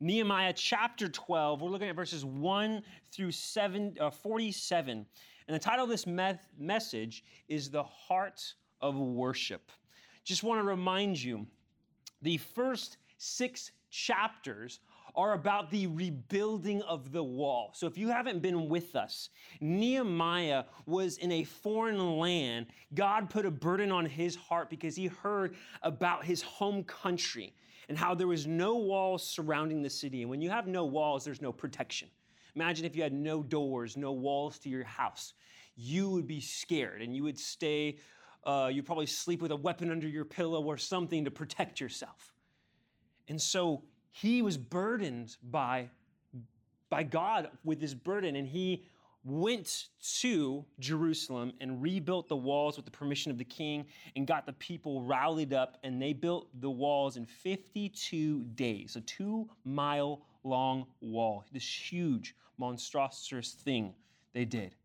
Nehemiah chapter 12, we're looking at verses 1 through 7, uh, 47. And the title of this me- message is The Heart of Worship. Just want to remind you the first six chapters are about the rebuilding of the wall. So if you haven't been with us, Nehemiah was in a foreign land. God put a burden on his heart because he heard about his home country and how there was no walls surrounding the city. And when you have no walls, there's no protection. Imagine if you had no doors, no walls to your house. You would be scared and you would stay, uh, you'd probably sleep with a weapon under your pillow or something to protect yourself. And so he was burdened by, by God with this burden, and he went to Jerusalem and rebuilt the walls with the permission of the king and got the people rallied up, and they built the walls in 52 days, a two mile long wall, this huge, monstrous thing they did.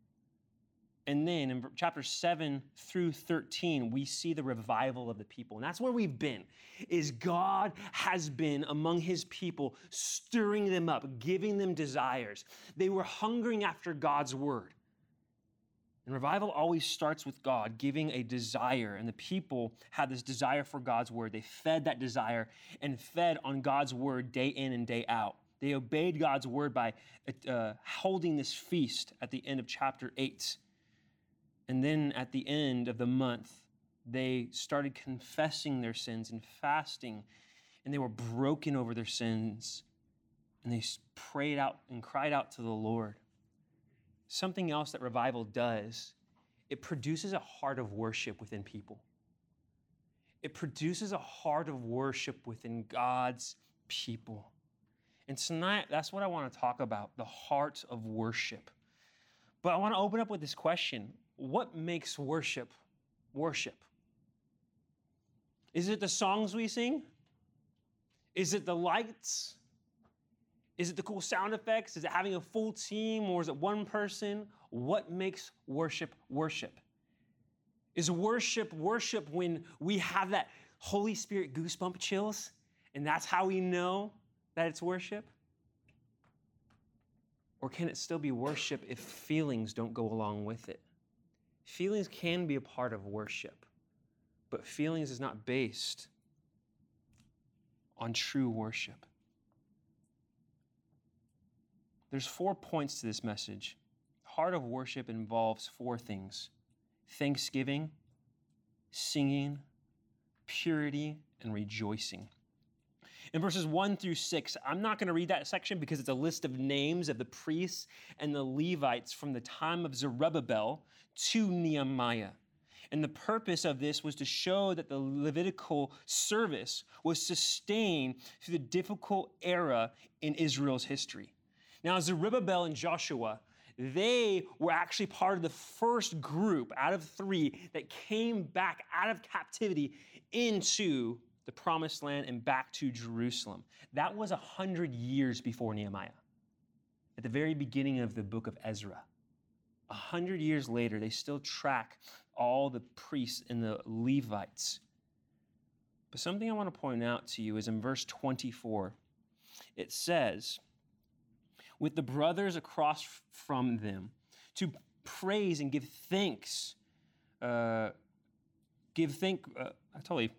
And then in chapter 7 through 13, we see the revival of the people. And that's where we've been. Is God has been among his people, stirring them up, giving them desires. They were hungering after God's word. And revival always starts with God giving a desire. And the people had this desire for God's word. They fed that desire and fed on God's word day in and day out. They obeyed God's word by uh, holding this feast at the end of chapter 8 and then at the end of the month, they started confessing their sins and fasting, and they were broken over their sins. And they prayed out and cried out to the Lord. Something else that revival does, it produces a heart of worship within people. It produces a heart of worship within God's people. And tonight, that's what I want to talk about the heart of worship. But I want to open up with this question what makes worship worship? Is it the songs we sing? Is it the lights? Is it the cool sound effects? Is it having a full team or is it one person? What makes worship worship? Is worship worship when we have that Holy Spirit goosebump chills and that's how we know that it's worship? Or can it still be worship if feelings don't go along with it? Feelings can be a part of worship, but feelings is not based on true worship. There's four points to this message. Heart of worship involves four things thanksgiving, singing, purity, and rejoicing. In verses 1 through 6, I'm not going to read that section because it's a list of names of the priests and the Levites from the time of Zerubbabel to Nehemiah. And the purpose of this was to show that the Levitical service was sustained through the difficult era in Israel's history. Now, Zerubbabel and Joshua, they were actually part of the first group out of three that came back out of captivity into the promised land and back to Jerusalem. That was a hundred years before Nehemiah, at the very beginning of the book of Ezra. A hundred years later, they still track all the priests and the Levites. But something I want to point out to you is in verse 24, it says, with the brothers across from them, to praise and give thanks. Uh, give thank. Uh, I totally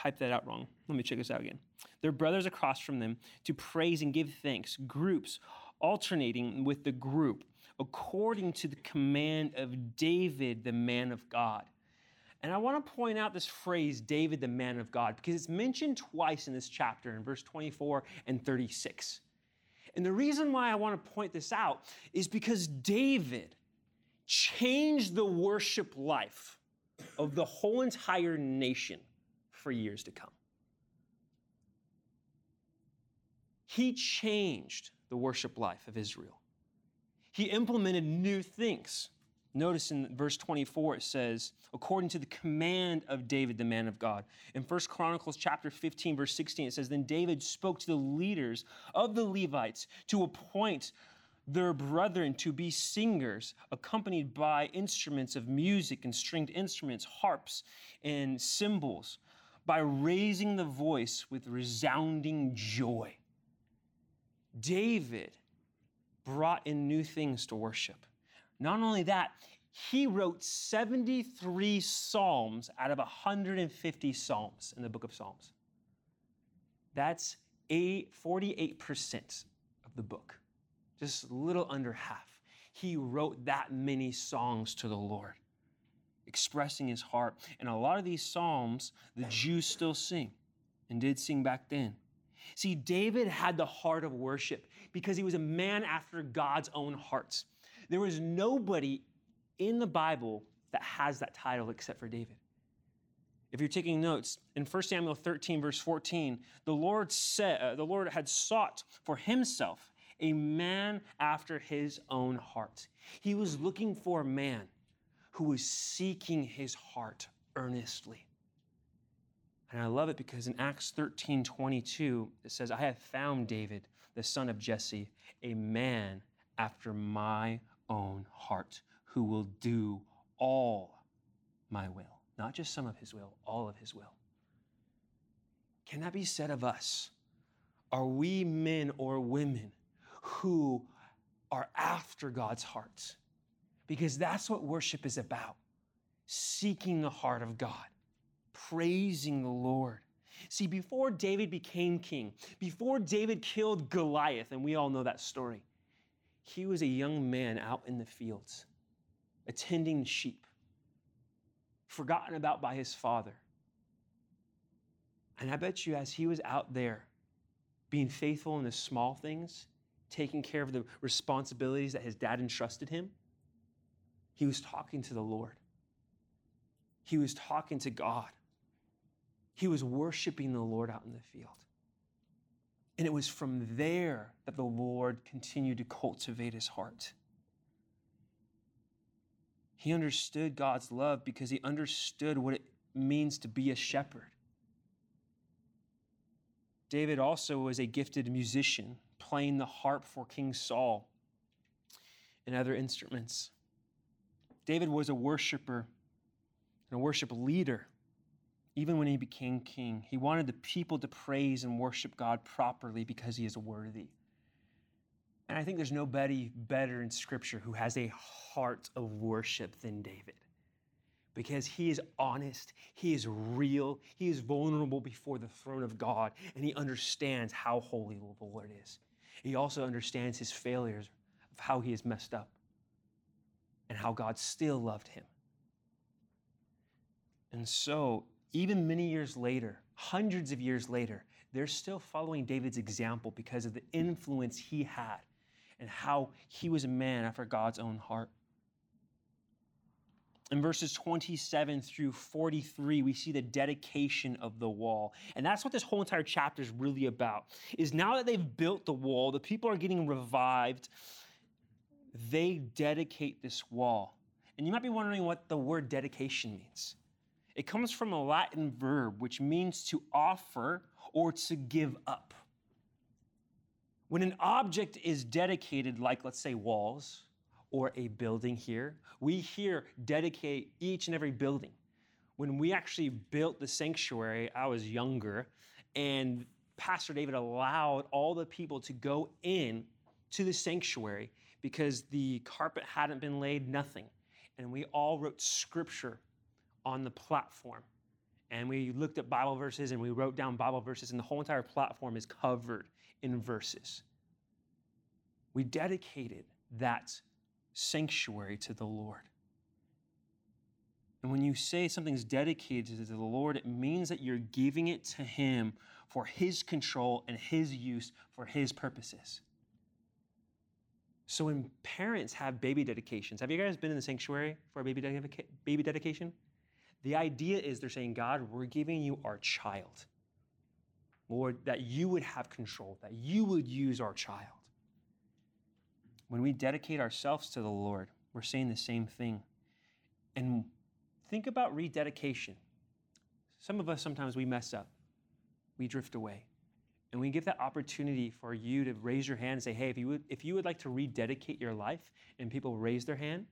typed that out wrong. Let me check this out again. Their brothers across from them to praise and give thanks, groups alternating with the group according to the command of David, the man of God. And I want to point out this phrase, David, the man of God, because it's mentioned twice in this chapter in verse 24 and 36. And the reason why I want to point this out is because David changed the worship life of the whole entire nation for years to come. He changed the worship life of Israel. He implemented new things. Notice in verse 24 it says, according to the command of David, the man of God. In 1 Chronicles chapter 15, verse 16, it says, Then David spoke to the leaders of the Levites to appoint their brethren to be singers, accompanied by instruments of music and stringed instruments, harps and cymbals by raising the voice with resounding joy. David brought in new things to worship. Not only that, he wrote 73 Psalms out of 150 Psalms in the book of Psalms. That's a 48% of the book, just a little under half. He wrote that many songs to the Lord, expressing his heart. And a lot of these Psalms, the Jews still sing and did sing back then. See, David had the heart of worship because he was a man after God's own heart. There was nobody in the Bible that has that title except for David. If you're taking notes, in 1 Samuel 13, verse 14, the Lord said, uh, the Lord had sought for himself a man after his own heart. He was looking for a man who was seeking his heart earnestly. And I love it because in Acts 13, 22, it says, I have found David, the son of Jesse, a man after my own heart who will do all my will, not just some of his will, all of his will. Can that be said of us? Are we men or women who are after God's heart? Because that's what worship is about seeking the heart of God, praising the Lord. See, before David became king, before David killed Goliath, and we all know that story, he was a young man out in the fields attending sheep, forgotten about by his father. And I bet you, as he was out there being faithful in the small things, taking care of the responsibilities that his dad entrusted him, he was talking to the Lord. He was talking to God. He was worshiping the Lord out in the field. And it was from there that the Lord continued to cultivate his heart. He understood God's love because he understood what it means to be a shepherd. David also was a gifted musician, playing the harp for King Saul and other instruments. David was a worshiper and a worship leader even when he became king. He wanted the people to praise and worship God properly because he is worthy. And I think there's nobody better in Scripture who has a heart of worship than David. Because he is honest, he is real, he is vulnerable before the throne of God, and he understands how holy the Lord is. He also understands his failures of how he has messed up and how God still loved him. And so, even many years later, hundreds of years later, they're still following David's example because of the influence he had and how he was a man after God's own heart. In verses 27 through 43, we see the dedication of the wall. And that's what this whole entire chapter is really about. Is now that they've built the wall, the people are getting revived, they dedicate this wall. And you might be wondering what the word dedication means. It comes from a Latin verb which means to offer or to give up. When an object is dedicated, like let's say walls or a building here, we here dedicate each and every building. When we actually built the sanctuary, I was younger, and Pastor David allowed all the people to go in to the sanctuary because the carpet hadn't been laid, nothing. And we all wrote scripture on the platform. And we looked at Bible verses and we wrote down Bible verses, and the whole entire platform is covered in verses. We dedicated that sanctuary to the Lord. And when you say something's dedicated to the Lord, it means that you're giving it to Him for His control and His use for His purposes. So when parents have baby dedications, have you guys been in the sanctuary for a baby, dedica- baby dedication? The idea is they're saying, God, we're giving you our child. Lord, that you would have control, that you would use our child. When we dedicate ourselves to the Lord, we're saying the same thing. And think about rededication. Some of us sometimes we mess up, we drift away. And we give that opportunity for you to raise your hand and say, hey, if you would, if you would like to rededicate your life, and people raise their hand,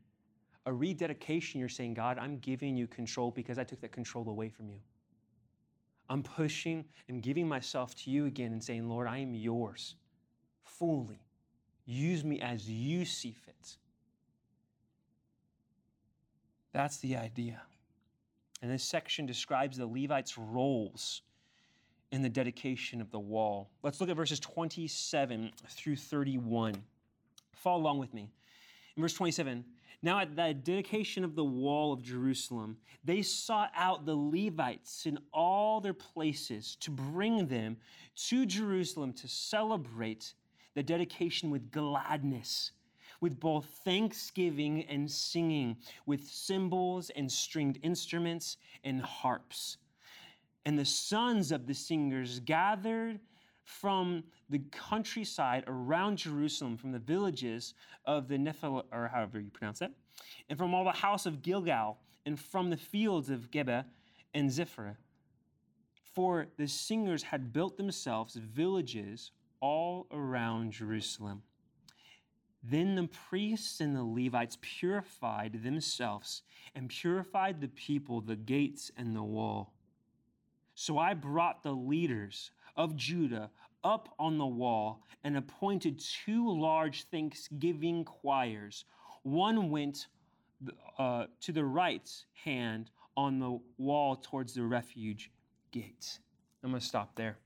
a rededication, you're saying, God, I'm giving you control because I took that control away from you. I'm pushing and giving myself to you again and saying, Lord, I am yours. fully. Use me as you see fit. That's the idea. And this section describes the Levites' roles in the dedication of the wall. Let's look at verses 27 through 31. Follow along with me. In verse 27, now at the dedication of the wall of Jerusalem, they sought out the Levites in all their places to bring them to Jerusalem to celebrate the dedication with gladness, with both thanksgiving and singing, with cymbals and stringed instruments and harps. And the sons of the singers gathered from the countryside around Jerusalem, from the villages of the Nephil, or however you pronounce that, and from all the house of Gilgal, and from the fields of Geba and Ziphrah. For the singers had built themselves villages all around Jerusalem. Then the priests and the Levites purified themselves and purified the people, the gates, and the wall. So I brought the leaders of Judah up on the wall and appointed two large thanksgiving choirs. One went uh, to the right hand on the wall towards the refuse gate. I'm going to stop there.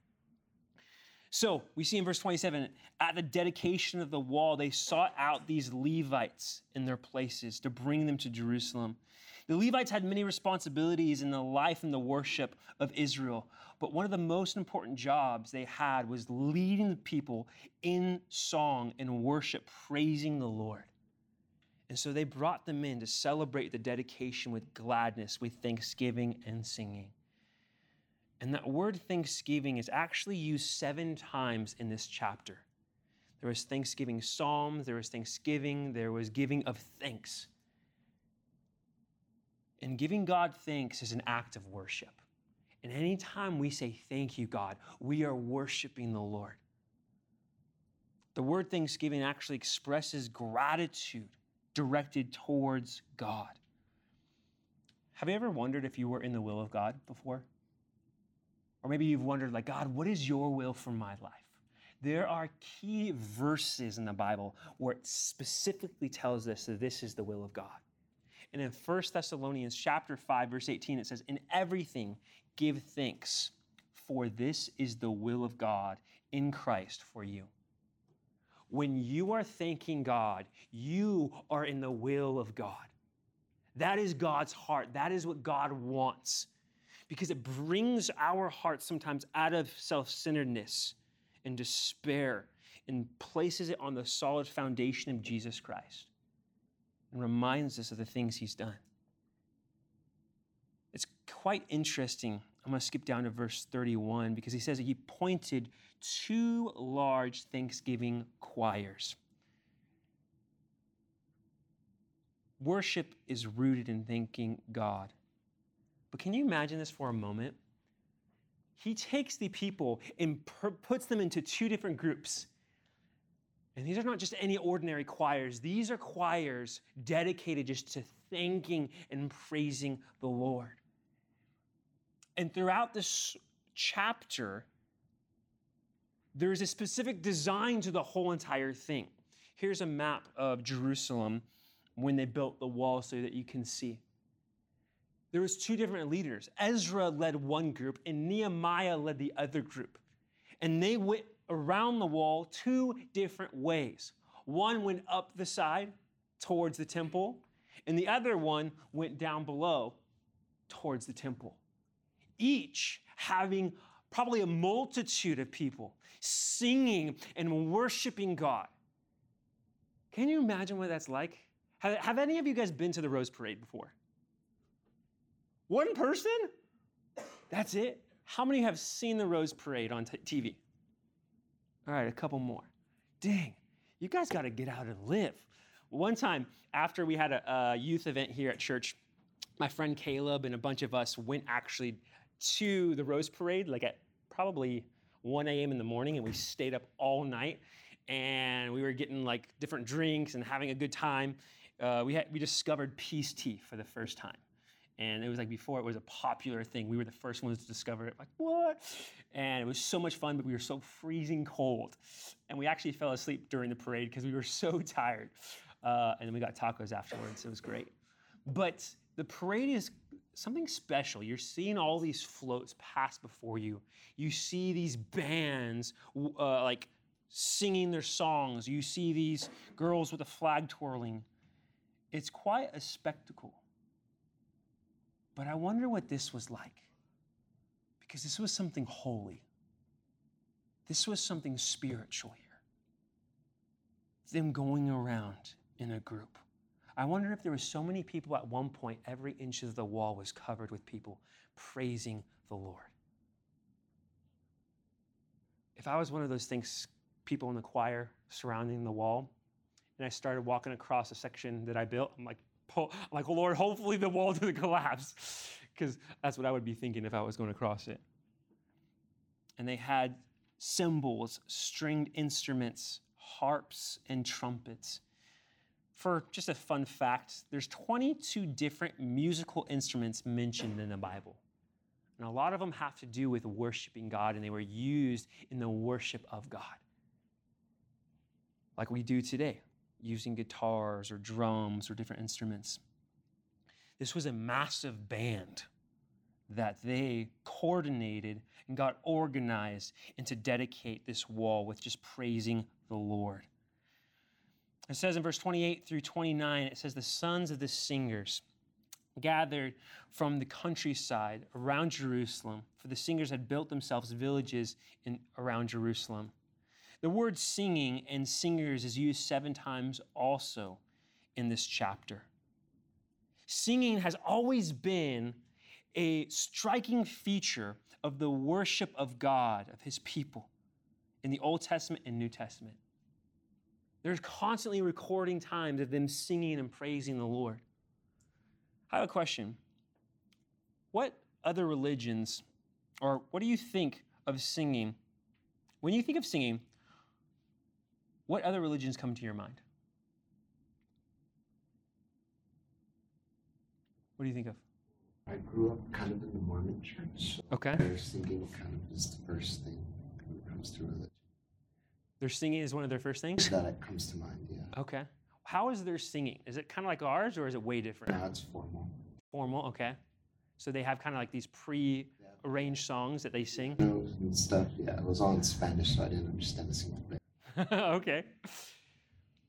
So we see in verse 27 at the dedication of the wall, they sought out these Levites in their places to bring them to Jerusalem. The Levites had many responsibilities in the life and the worship of Israel, but one of the most important jobs they had was leading the people in song and worship, praising the Lord. And so they brought them in to celebrate the dedication with gladness, with thanksgiving and singing. And that word thanksgiving is actually used seven times in this chapter. There was thanksgiving psalms, there was thanksgiving, there was giving of thanks. And giving God thanks is an act of worship. And anytime we say, Thank you, God, we are worshiping the Lord. The word thanksgiving actually expresses gratitude directed towards God. Have you ever wondered if you were in the will of God before? Or maybe you've wondered, like, God, what is your will for my life? There are key verses in the Bible where it specifically tells us that this is the will of God. And in 1 Thessalonians chapter 5 verse 18 it says in everything give thanks for this is the will of God in Christ for you. When you are thanking God, you are in the will of God. That is God's heart. That is what God wants. Because it brings our hearts sometimes out of self centeredness and despair and places it on the solid foundation of Jesus Christ and reminds us of the things he's done. It's quite interesting. I'm going to skip down to verse 31 because he says that he pointed two large thanksgiving choirs. Worship is rooted in thanking God. But can you imagine this for a moment? He takes the people and per- puts them into two different groups. And these are not just any ordinary choirs, these are choirs dedicated just to thanking and praising the Lord. And throughout this chapter, there's a specific design to the whole entire thing. Here's a map of Jerusalem when they built the wall so that you can see. There was two different leaders. Ezra led one group and Nehemiah led the other group. And they went around the wall two different ways. One went up the side towards the temple, and the other one went down below towards the temple. Each having probably a multitude of people singing and worshiping God. Can you imagine what that's like? Have, have any of you guys been to the Rose Parade before? One person? That's it? How many have seen the Rose Parade on t- TV? All right, a couple more. Dang, you guys got to get out and live. One time, after we had a, a youth event here at church, my friend Caleb and a bunch of us went actually to the Rose Parade, like at probably 1 a.m. in the morning, and we stayed up all night. And we were getting like different drinks and having a good time. Uh, we, had, we discovered peace tea for the first time. And it was like before it was a popular thing. We were the first ones to discover it. Like, what? And it was so much fun, but we were so freezing cold. And we actually fell asleep during the parade because we were so tired. Uh, and then we got tacos afterwards. It was great. But the parade is something special. You're seeing all these floats pass before you. You see these bands uh, like singing their songs. You see these girls with a flag twirling. It's quite a spectacle. But I wonder what this was like. Because this was something holy. This was something spiritual here. Them going around in a group. I wonder if there were so many people at one point, every inch of the wall was covered with people praising the Lord. If I was one of those things, people in the choir surrounding the wall, and I started walking across a section that I built, I'm like, like, Lord, hopefully the wall doesn't collapse, because that's what I would be thinking if I was going across it. And they had cymbals, stringed instruments, harps, and trumpets. For just a fun fact, there's 22 different musical instruments mentioned in the Bible. And a lot of them have to do with worshiping God, and they were used in the worship of God. Like we do today using guitars or drums or different instruments. This was a massive band that they coordinated and got organized and to dedicate this wall with just praising the Lord. It says in verse 28 through 29, it says, The sons of the singers gathered from the countryside around Jerusalem, for the singers had built themselves villages in, around Jerusalem. The word singing and singers is used seven times also in this chapter. Singing has always been a striking feature of the worship of God, of his people, in the Old Testament and New Testament. There's constantly recording times of them singing and praising the Lord. I have a question. What other religions, or what do you think of singing? When you think of singing, what other religions come to your mind? What do you think of? I grew up kind of in the Mormon church. So Okay. Their singing kind of is the first thing when it comes to religion. Their singing is one of their first things? That comes to mind, yeah. Okay. How is their singing? Is it kind of like ours or is it way different? Now it's formal. Formal, okay. So they have kind of like these pre arranged songs that they sing? And stuff, yeah. It was all in Spanish, so I didn't understand a single. okay.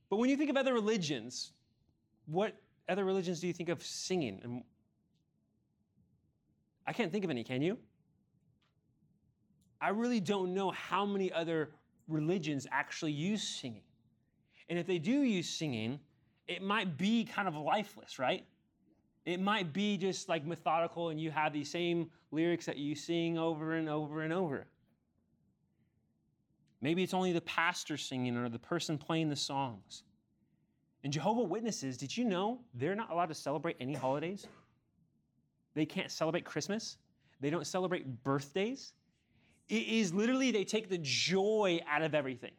But when you think of other religions, what other religions do you think of singing? And I can't think of any, can you? I really don't know how many other religions actually use singing. And if they do use singing, it might be kind of lifeless, right? It might be just like methodical and you have these same lyrics that you sing over and over and over. Maybe it's only the pastor singing or the person playing the songs. And Jehovah Witnesses, did you know they're not allowed to celebrate any holidays? They can't celebrate Christmas. They don't celebrate birthdays. It is literally, they take the joy out of everything.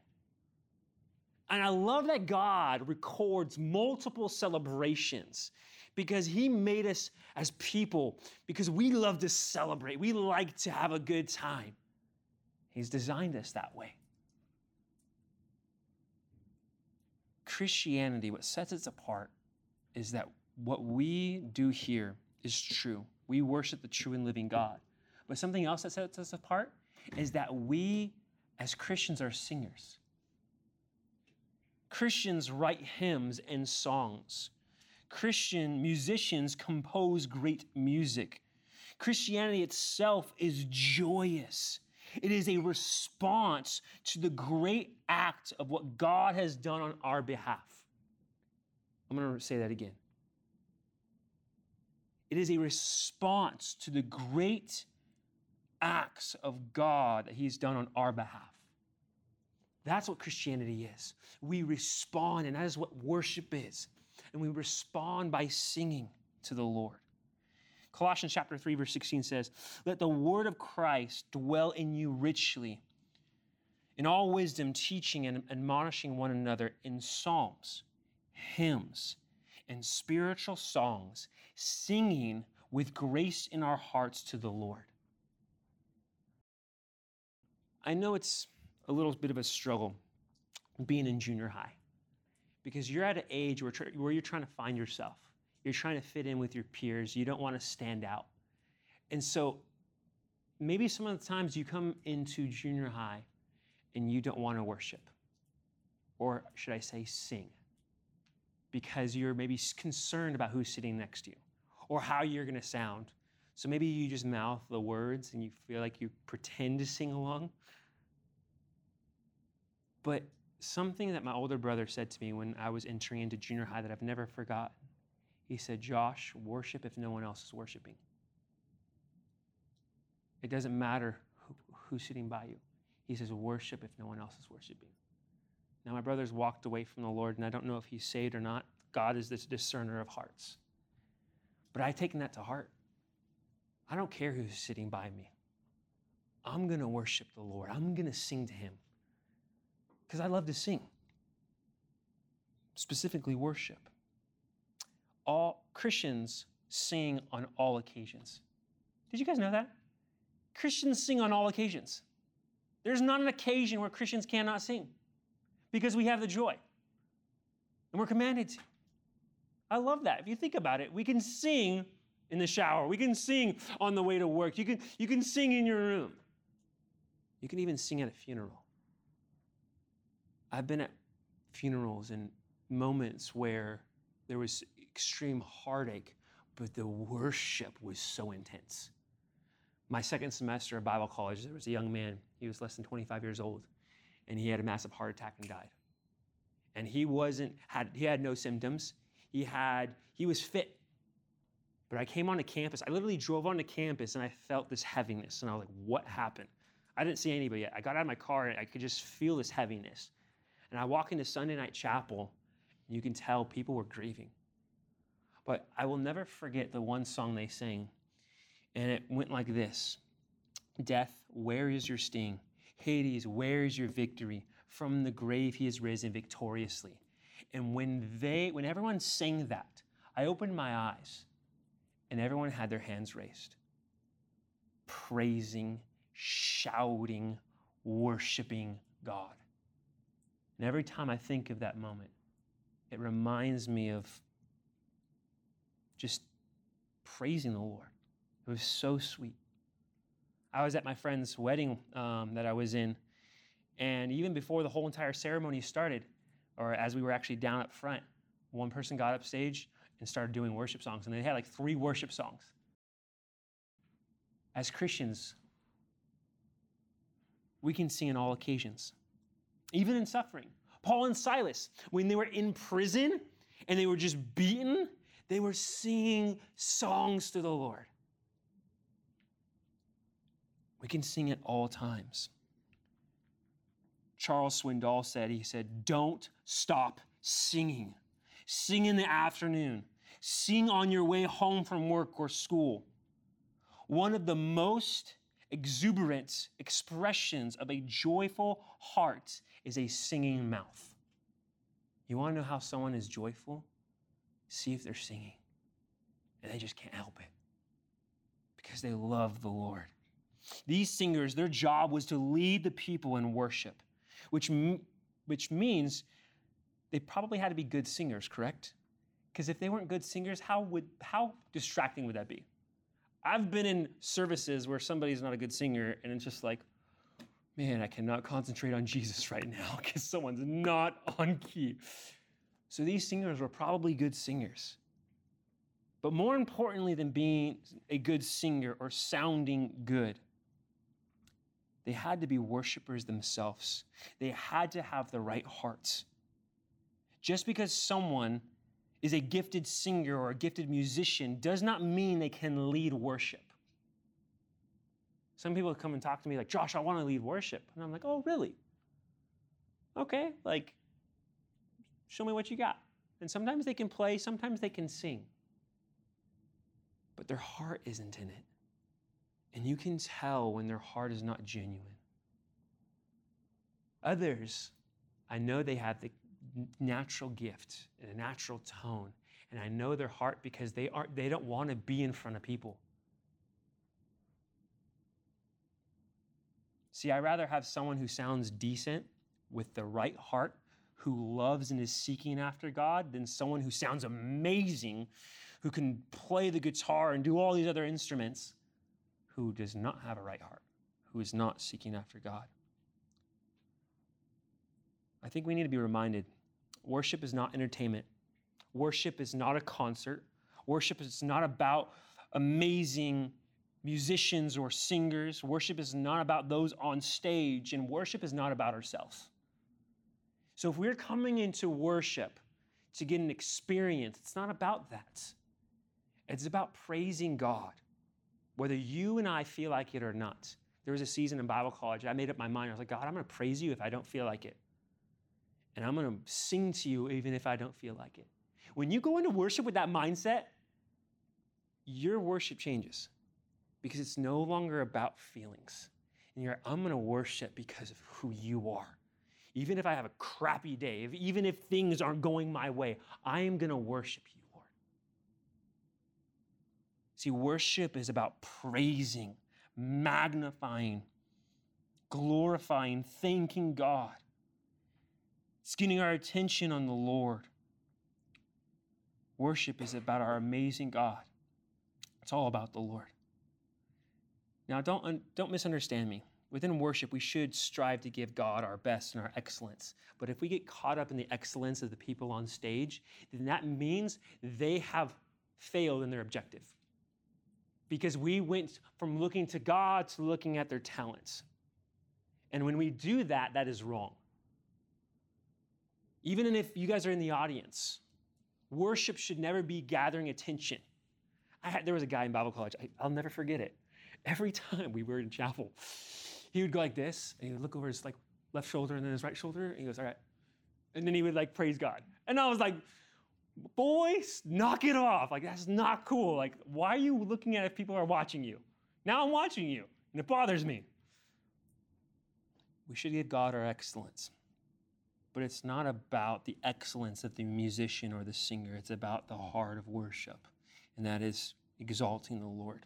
And I love that God records multiple celebrations because He made us as people because we love to celebrate. We like to have a good time. He's designed us that way. Christianity, what sets us apart is that what we do here is true. We worship the true and living God. But something else that sets us apart is that we, as Christians, are singers. Christians write hymns and songs. Christian musicians compose great music. Christianity itself is joyous. It is a response to the great act of what God has done on our behalf. I'm going to say that again. It is a response to the great acts of God that He's done on our behalf. That's what Christianity is. We respond, and that is what worship is. And we respond by singing to the Lord. Colossians chapter 3, verse 16 says, Let the word of Christ dwell in you richly, in all wisdom, teaching and admonishing one another in psalms, hymns, and spiritual songs, singing with grace in our hearts to the Lord. I know it's a little bit of a struggle being in junior high because you're at an age where, you're trying to find yourself. You're trying to fit in with your peers. You don't want to stand out. And so maybe some of the times you come into junior high and you don't want to worship. Or should I say, sing? Because you're maybe concerned about who's sitting next to you or how you're going to sound. So maybe you just mouth the words and you feel like you pretend to sing along. But something that my older brother said to me when I was entering into junior high that I've never forgotten. He said, Josh, worship if no one else is worshiping. It doesn't matter who, who's sitting by you. He says, worship if no one else is worshiping. Now, my brother's walked away from the Lord, and I don't know if he's saved or not. God is this discerner of hearts. But I've taken that to heart. I don't care who's sitting by me. I'm going to worship the Lord. I'm going to sing to him because I love to sing, specifically worship. All Christians sing on all occasions. Did you guys know that? Christians sing on all occasions. There's not an occasion where Christians cannot sing because we have the joy and we're commanded to. I love that. If you think about it, we can sing in the shower, we can sing on the way to work, you can, you can sing in your room, you can even sing at a funeral. I've been at funerals and moments where there was extreme heartache, but the worship was so intense. My second semester of Bible college, there was a young man, he was less than 25 years old, and he had a massive heart attack and died. And he wasn't, had, he had no symptoms. He had, he was fit. But I came onto campus, I literally drove onto campus and I felt this heaviness. And I was like, what happened? I didn't see anybody yet. I got out of my car and I could just feel this heaviness. And I walk into Sunday night chapel, and you can tell people were grieving. But I will never forget the one song they sang, and it went like this Death, where is your sting? Hades, where is your victory? From the grave he has risen victoriously. And when they, when everyone sang that, I opened my eyes and everyone had their hands raised, praising, shouting, worshiping God. And every time I think of that moment, it reminds me of just praising the Lord. It was so sweet. I was at my friend's wedding um, that I was in, and even before the whole entire ceremony started, or as we were actually down up front, one person got up stage and started doing worship songs, and they had like three worship songs. As Christians, we can sing on all occasions even in suffering. Paul and Silas, when they were in prison and they were just beaten, they were singing songs to the Lord. We can sing at all times. Charles Swindoll said, he said, don't stop singing. Sing in the afternoon. Sing on your way home from work or school. One of the most exuberant expressions of a joyful heart is a singing mouth. You want to know how someone is joyful? See if they're singing. And they just can't help it because they love the Lord. These singers, their job was to lead the people in worship, which, which means they probably had to be good singers, correct? Because if they weren't good singers, how, would, how distracting would that be? I've been in services where somebody's not a good singer, and it's just like, man, I cannot concentrate on Jesus right now because someone's not on key. So these singers were probably good singers. But more importantly than being a good singer or sounding good, they had to be worshipers themselves. They had to have the right hearts. Just because someone is a gifted singer or a gifted musician does not mean they can lead worship. Some people come and talk to me like, Josh, I want to lead worship. And I'm like, oh, really? Okay, like, show me what you got. And sometimes they can play, sometimes they can sing. But their heart isn't in it. And you can tell when their heart is not genuine. Others, I know they have the natural gift and a natural tone, And I know their heart because they aren't they don't want to be in front of people. See, I rather have someone who sounds decent with the right heart, who loves and is seeking after God, than someone who sounds amazing, who can play the guitar and do all these other instruments, who does not have a right heart, who is not seeking after God. I think we need to be reminded worship is not entertainment. Worship is not a concert. Worship is not about amazing musicians or singers. Worship is not about those on stage, and worship is not about ourselves. So if we're coming into worship to get an experience, it's not about that. It's about praising God, whether you and I feel like it or not. There was a season in Bible college, I made up my mind. I was like, God, I'm going to praise you if I don't feel like it. And I'm going to sing to you even if I don't feel like it. When you go into worship with that mindset, your worship changes because it's no longer about feelings. And you're, I'm going to worship because of who you are. Even if I have a crappy day, if, even if things aren't going my way, I am going to worship you, Lord. See, worship is about praising, magnifying, glorifying, thanking God. Getting our attention on the Lord. Worship is about our amazing God. It's all about the Lord. Now, don't, don't misunderstand me. Within worship, we should strive to give God our best and our excellence. But if we get caught up in the excellence of the people on stage, then that means they have failed in their objective. Because we went from looking to God to looking at their talents. And when we do that, that is wrong. Even if you guys are in the audience, worship should never be gathering attention. Had, there was a guy in Bible college, I, I'll never forget it every time we were in chapel, he would go like this, and he would look over his like left shoulder and then his right shoulder, and he goes, "All right," and then he would like praise God, and I was like, "Boys, knock it off! Like that's not cool. Like why are you looking at if people are watching you? Now I'm watching you, and it bothers me." We should give God our excellence. But it's not about the excellence of the musician or the singer. It's about the heart of worship, and that is exalting the Lord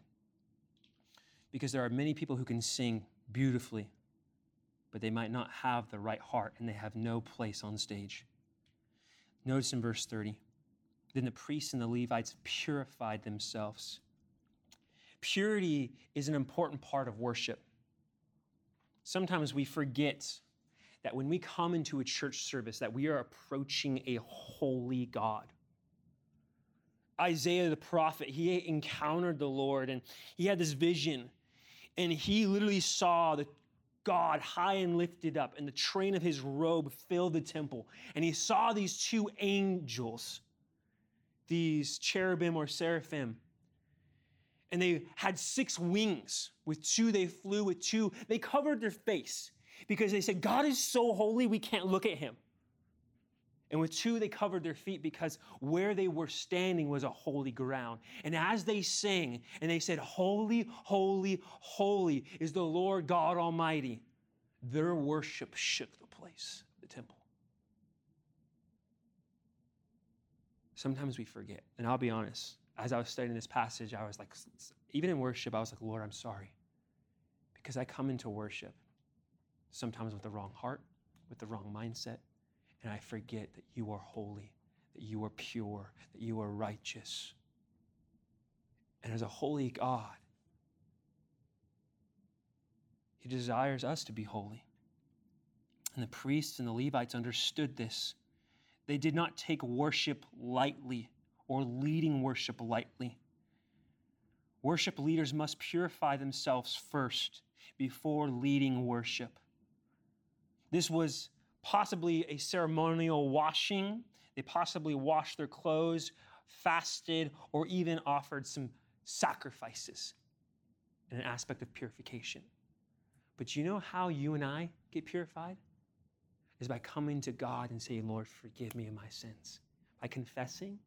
because there are many people who can sing beautifully, but they might not have the right heart and they have no place on stage. Notice in verse 30 then the priests and the Levites purified themselves. Purity is an important part of worship. Sometimes we forget that when we come into a church service that we are approaching a holy God. Isaiah the prophet, he encountered the Lord and he had this vision and he literally saw the God high and lifted up, and the train of his robe filled the temple. And he saw these two angels, these cherubim or seraphim. And they had six wings. With two, they flew. With two, they covered their face because they said, God is so holy, we can't look at him. And with two, they covered their feet because where they were standing was a holy ground. And as they sang, and they said, Holy, holy, holy is the Lord God Almighty, their worship shook the place, the temple. Sometimes we forget. And I'll be honest, as I was studying this passage, I was like, even in worship, I was like, Lord, I'm sorry. Because I come into worship sometimes with the wrong heart, with the wrong mindset and I forget that you are holy, that you are pure, that you are righteous. And as a holy God, He desires us to be holy. And the priests and the Levites understood this. They did not take worship lightly or leading worship lightly. Worship leaders must purify themselves first before leading worship. This was possibly a ceremonial washing. They possibly washed their clothes, fasted, or even offered some sacrifices in an aspect of purification. But you know how you and I get purified? Is by coming to God and saying, Lord, forgive me of my sins. By confessing,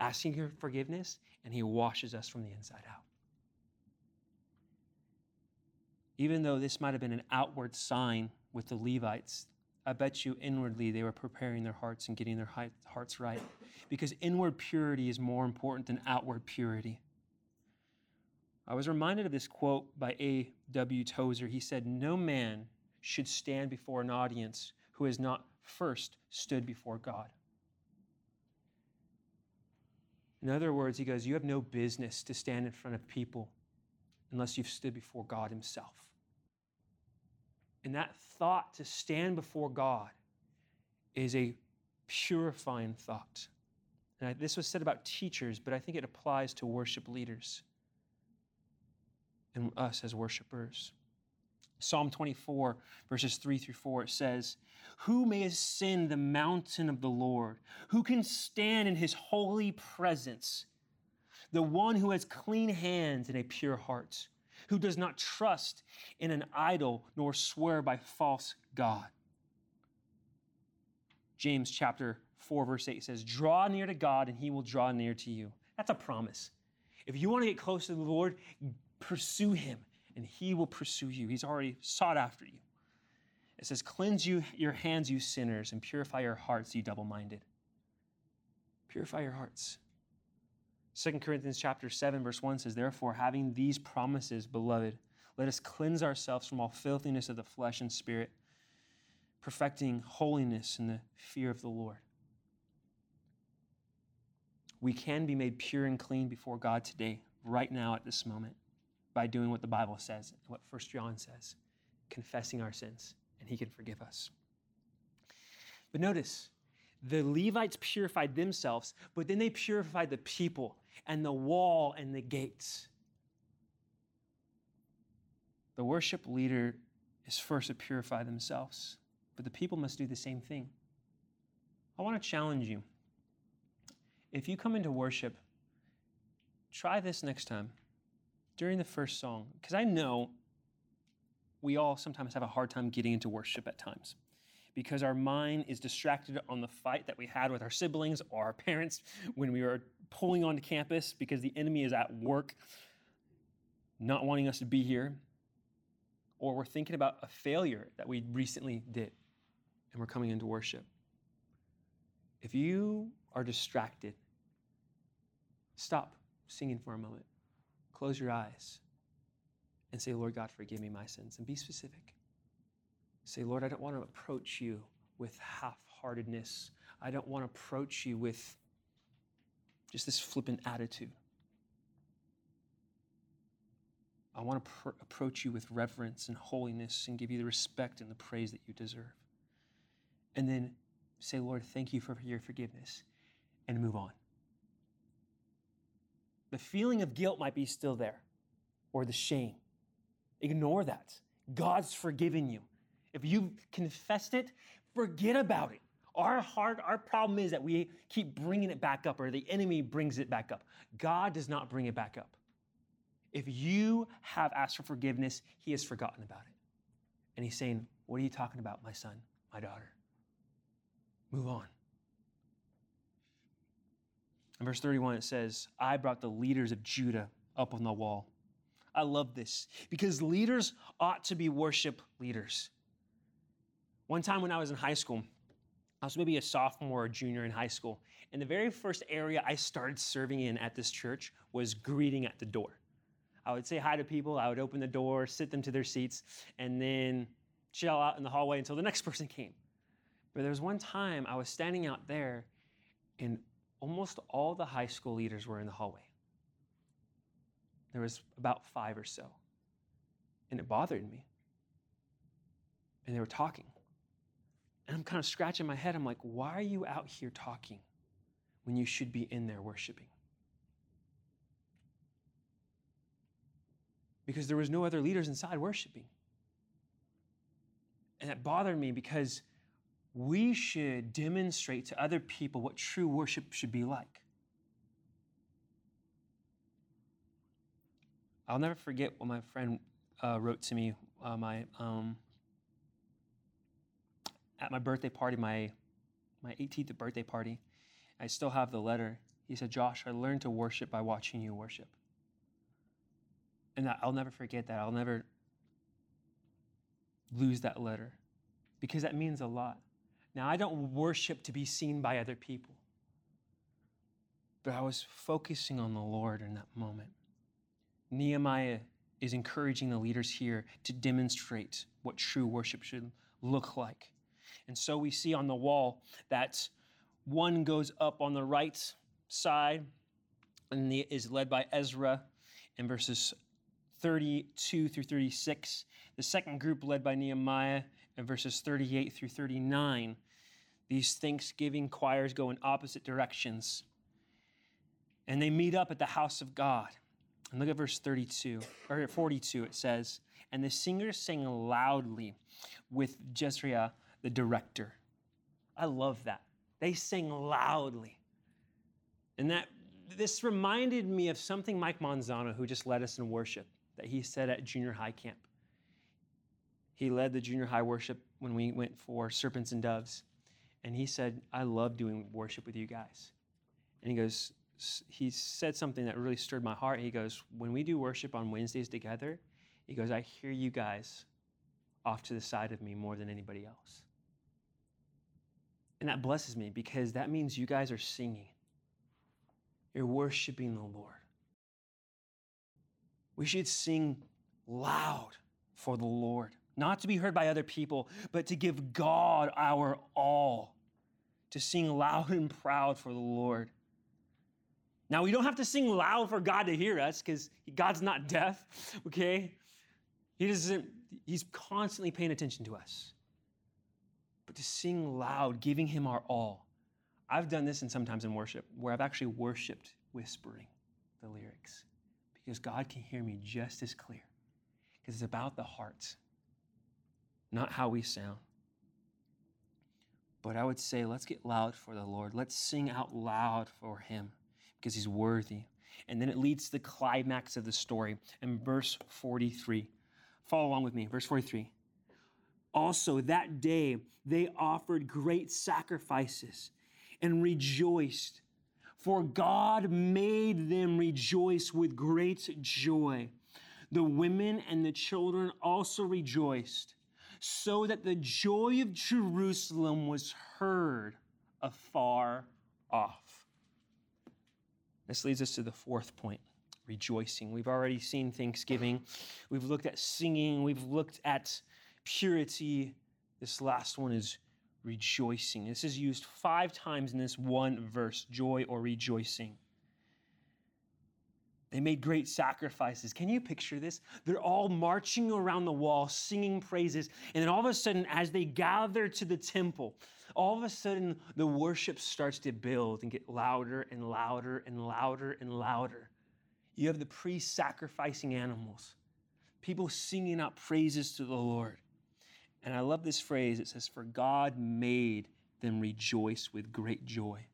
asking your forgiveness, and He washes us from the inside out. Even though this might have been an outward sign with the Levites, I bet you inwardly they were preparing their hearts and getting their hearts right. Because inward purity is more important than outward purity. I was reminded of this quote by A.W. Tozer. He said, No man should stand before an audience who has not first stood before God. In other words, he goes, You have no business to stand in front of people unless you've stood before God Himself. And that thought to stand before God is a purifying thought. And I, this was said about teachers, but I think it applies to worship leaders and us as worshipers. Psalm 24, verses 3 through 4, it says, Who may ascend the mountain of the Lord? Who can stand in his holy presence? The one who has clean hands and a pure heart who does not trust in an idol nor swear by false God. James chapter 4, verse 8 says, Draw near to God, and he will draw near to you. That's a promise. If you want to get close to the Lord, pursue him, and he will pursue you. He's already sought after you. It says, Cleanse you your hands, you sinners, and purify your hearts, you double minded. Purify your hearts. 2 Corinthians chapter 7 verse 1 says, "Therefore, having these promises, beloved, let us cleanse ourselves from all filthiness of the flesh and spirit, perfecting holiness in the fear of the Lord." We can be made pure and clean before God today, right now at this moment, by doing what the Bible says, and what 1 John says, confessing our sins, and he can forgive us. But notice, the Levites purified themselves, but then they purified the people and the wall and the gates. The worship leader is first to purify themselves, but the people must do the same thing. I want to challenge you. If you come into worship, try this next time during the first song, because I know we all sometimes have a hard time getting into worship at times because our mind is distracted on the fight that we had with our siblings or our parents when we were pulling onto campus because the enemy is at work not wanting us to be here. Or we're thinking about a failure that we recently did and we're coming into worship. If you are distracted, stop singing for a moment. Close your eyes and say, Lord God, forgive me my sins, and be specific. Say, Lord, I don't want to approach you with half heartedness. I don't want to approach you with just this flippant attitude. I want to pr- approach you with reverence and holiness and give you the respect and the praise that you deserve. And then say, Lord, thank you for your forgiveness, and move on. The feeling of guilt might be still there, or the shame. Ignore that. God's forgiven you. If you've confessed it, forget about it. Our heart, our problem is that we keep bringing it back up, or the enemy brings it back up. God does not bring it back up. If you have asked for forgiveness, He has forgotten about it. And He's saying, What are you talking about, my son, my daughter? Move on. In verse 31, it says, I brought the leaders of Judah up on the wall. I love this because leaders ought to be worship leaders. One time when I was in high school, I was maybe a sophomore or junior in high school, and the very first area I started serving in at this church was greeting at the door. I would say hi to people, I would open the door, sit them to their seats, and then chill out in the hallway until the next person came. But there was one time I was standing out there, and almost all the high school leaders were in the hallway. There was about five or so. And it bothered me. And they were talking. And I'm kind of scratching my head. I'm like, why are you out here talking when you should be in there worshiping? Because there was no other leaders inside worshiping. And that bothered me because we should demonstrate to other people what true worship should be like. I'll never forget what my friend uh, wrote to me. Uh, my um, at my birthday party, my, my 18th birthday party, I still have the letter. He said, Josh, I learned to worship by watching you worship. And I'll never forget that. I'll never lose that letter. because that means a lot. Now, I don't worship to be seen by other people, but I was focusing on the Lord in that moment. Nehemiah is encouraging the leaders here to demonstrate what true worship should look like. And so we see on the wall that one goes up on the right side and is led by Ezra in verses 32 through 36. The second group led by Nehemiah in verses 38 through 39. These thanksgiving choirs go in opposite directions. And they meet up at the house of God. And look at verse 32 or 42. It says, And the singers sang loudly with Jezreel, the director. I love that. They sang loudly. And that this reminded me of something Mike Manzano, who just led us in worship, that he said at junior high camp. He led the junior high worship when we went for Serpents and Doves. And he said, I love doing worship with you guys. And he goes, he said something that really stirred my heart. He goes, When we do worship on Wednesdays together, he goes, I hear you guys off to the side of me more than anybody else. And that blesses me because that means you guys are singing. You're worshiping the Lord. We should sing loud for the Lord, not to be heard by other people, but to give God our all, to sing loud and proud for the Lord. Now, we don't have to sing loud for God to hear us because God's not deaf, okay? He doesn't, He's constantly paying attention to us. But to sing loud, giving Him our all. I've done this and sometimes in worship where I've actually worshiped whispering the lyrics because God can hear me just as clear because it's about the heart, not how we sound. But I would say, let's get loud for the Lord. Let's sing out loud for Him because he's worthy. And then it leads to the climax of the story in verse 43. Follow along with me. Verse 43. Also, that day they offered great sacrifices and rejoiced, for God made them rejoice with great joy. The women and the children also rejoiced, so that the joy of Jerusalem was heard afar off. This leads us to the fourth point rejoicing. We've already seen thanksgiving, we've looked at singing, we've looked at purity. This last one is rejoicing. This is used five times in this one verse joy or rejoicing. They made great sacrifices. Can you picture this? They're all marching around the wall, singing praises. And then all of a sudden, as they gather to the temple, all of a sudden the worship starts to build and get louder and louder and louder and louder. You have the priests sacrificing animals, people singing out praises to the Lord. And I love this phrase it says, For God made them rejoice with great joy.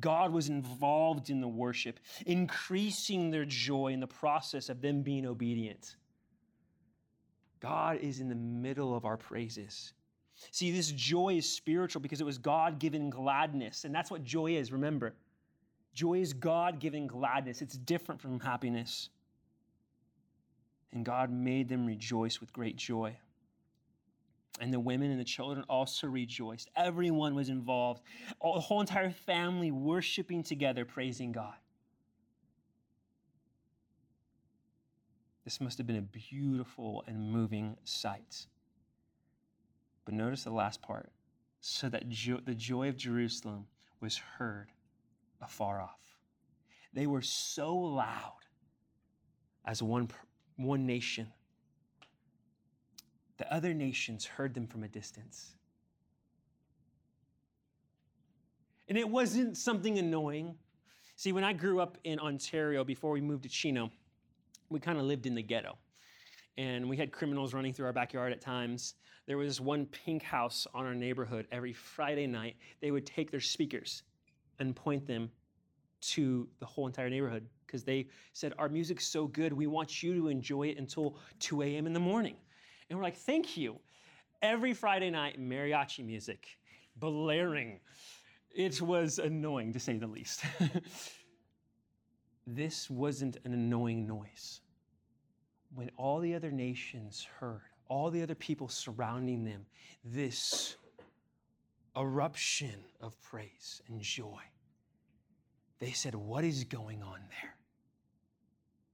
God was involved in the worship, increasing their joy in the process of them being obedient. God is in the middle of our praises. See, this joy is spiritual because it was God given gladness. And that's what joy is, remember. Joy is God given gladness, it's different from happiness. And God made them rejoice with great joy. And the women and the children also rejoiced. Everyone was involved. All, the whole entire family worshiping together, praising God. This must have been a beautiful and moving sight. But notice the last part so that jo- the joy of Jerusalem was heard afar off. They were so loud as one, one nation. The other nations heard them from a distance. And it wasn't something annoying. See, when I grew up in Ontario before we moved to Chino, we kind of lived in the ghetto. And we had criminals running through our backyard at times. There was one pink house on our neighborhood. Every Friday night, they would take their speakers and point them to the whole entire neighborhood because they said, Our music's so good, we want you to enjoy it until 2 a.m. in the morning. And we're like, Thank you. Every Friday night, mariachi music, blaring. It was annoying to say the least. this wasn't an annoying noise. When all the other nations heard all the other people surrounding them this eruption of praise and joy. They said, What is going on there?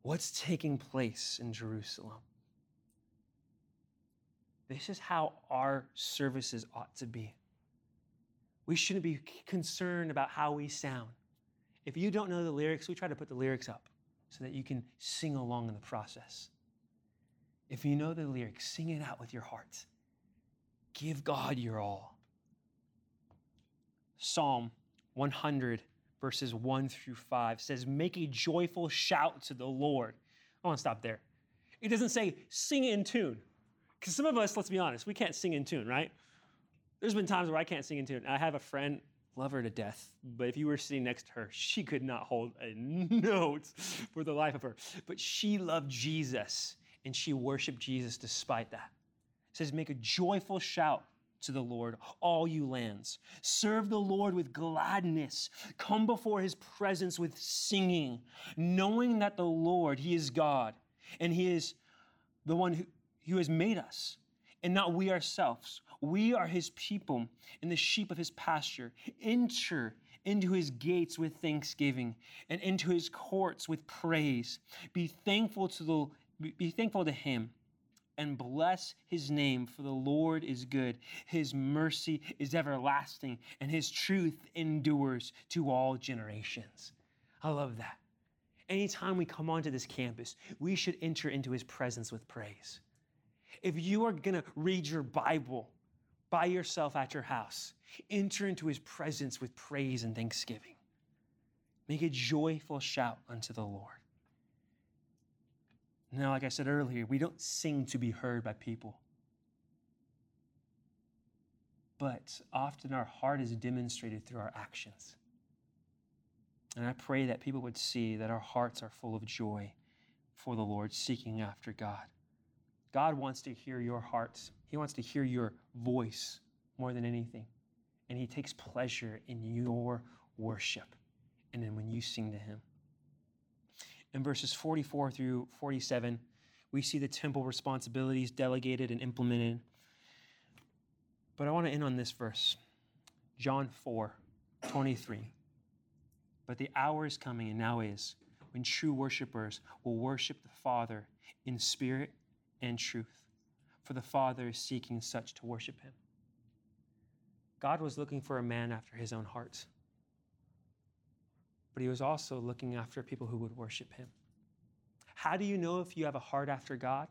What's taking place in Jerusalem? This is how our services ought to be. We shouldn't be concerned about how we sound. If you don't know the lyrics, we try to put the lyrics up so that you can sing along in the process. If you know the lyrics, sing it out with your heart. Give God your all. Psalm 100, verses 1 through 5 says, Make a joyful shout to the Lord. I want to stop there. It doesn't say sing in tune. Because some of us, let's be honest, we can't sing in tune, right? There's been times where I can't sing in tune. I have a friend, love her to death, but if you were sitting next to her, she could not hold a note for the life of her. But she loved Jesus and she worshiped Jesus despite that. It says, Make a joyful shout to the Lord, all you lands. Serve the Lord with gladness. Come before his presence with singing, knowing that the Lord, he is God, and he is the one who, who has made us, and not we ourselves. We are his people and the sheep of his pasture. Enter into his gates with thanksgiving and into his courts with praise. Be thankful to the be thankful to him and bless his name, for the Lord is good. His mercy is everlasting, and his truth endures to all generations. I love that. Anytime we come onto this campus, we should enter into his presence with praise. If you are going to read your Bible by yourself at your house, enter into his presence with praise and thanksgiving. Make a joyful shout unto the Lord. Now, like I said earlier, we don't sing to be heard by people. But often our heart is demonstrated through our actions. And I pray that people would see that our hearts are full of joy for the Lord, seeking after God. God wants to hear your hearts, He wants to hear your voice more than anything. And He takes pleasure in your worship and then when you sing to Him. In verses 44 through 47, we see the temple responsibilities delegated and implemented. But I want to end on this verse John 4 23. But the hour is coming, and now is, when true worshipers will worship the Father in spirit and truth, for the Father is seeking such to worship him. God was looking for a man after his own heart but he was also looking after people who would worship him. How do you know if you have a heart after God?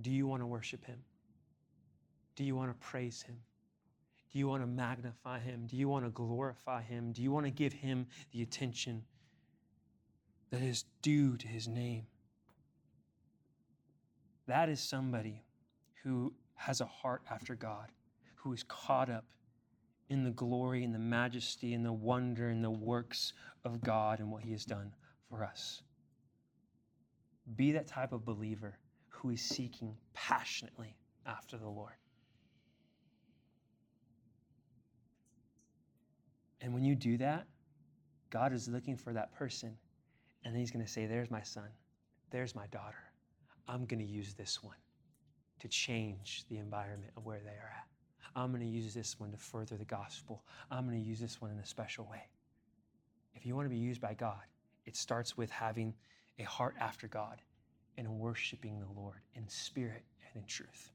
Do you want to worship him? Do you want to praise him? Do you want to magnify him? Do you want to glorify him? Do you want to give him the attention that is due to his name? That is somebody who has a heart after God, who is caught up in the glory and the majesty and the wonder and the works of God and what He has done for us. Be that type of believer who is seeking passionately after the Lord. And when you do that, God is looking for that person. And He's going to say, There's my son. There's my daughter. I'm going to use this one to change the environment of where they are at. I'm going to use this one to further the gospel. I'm going to use this one in a special way. If you want to be used by God, it starts with having a heart after God and worshiping the Lord in spirit and in truth.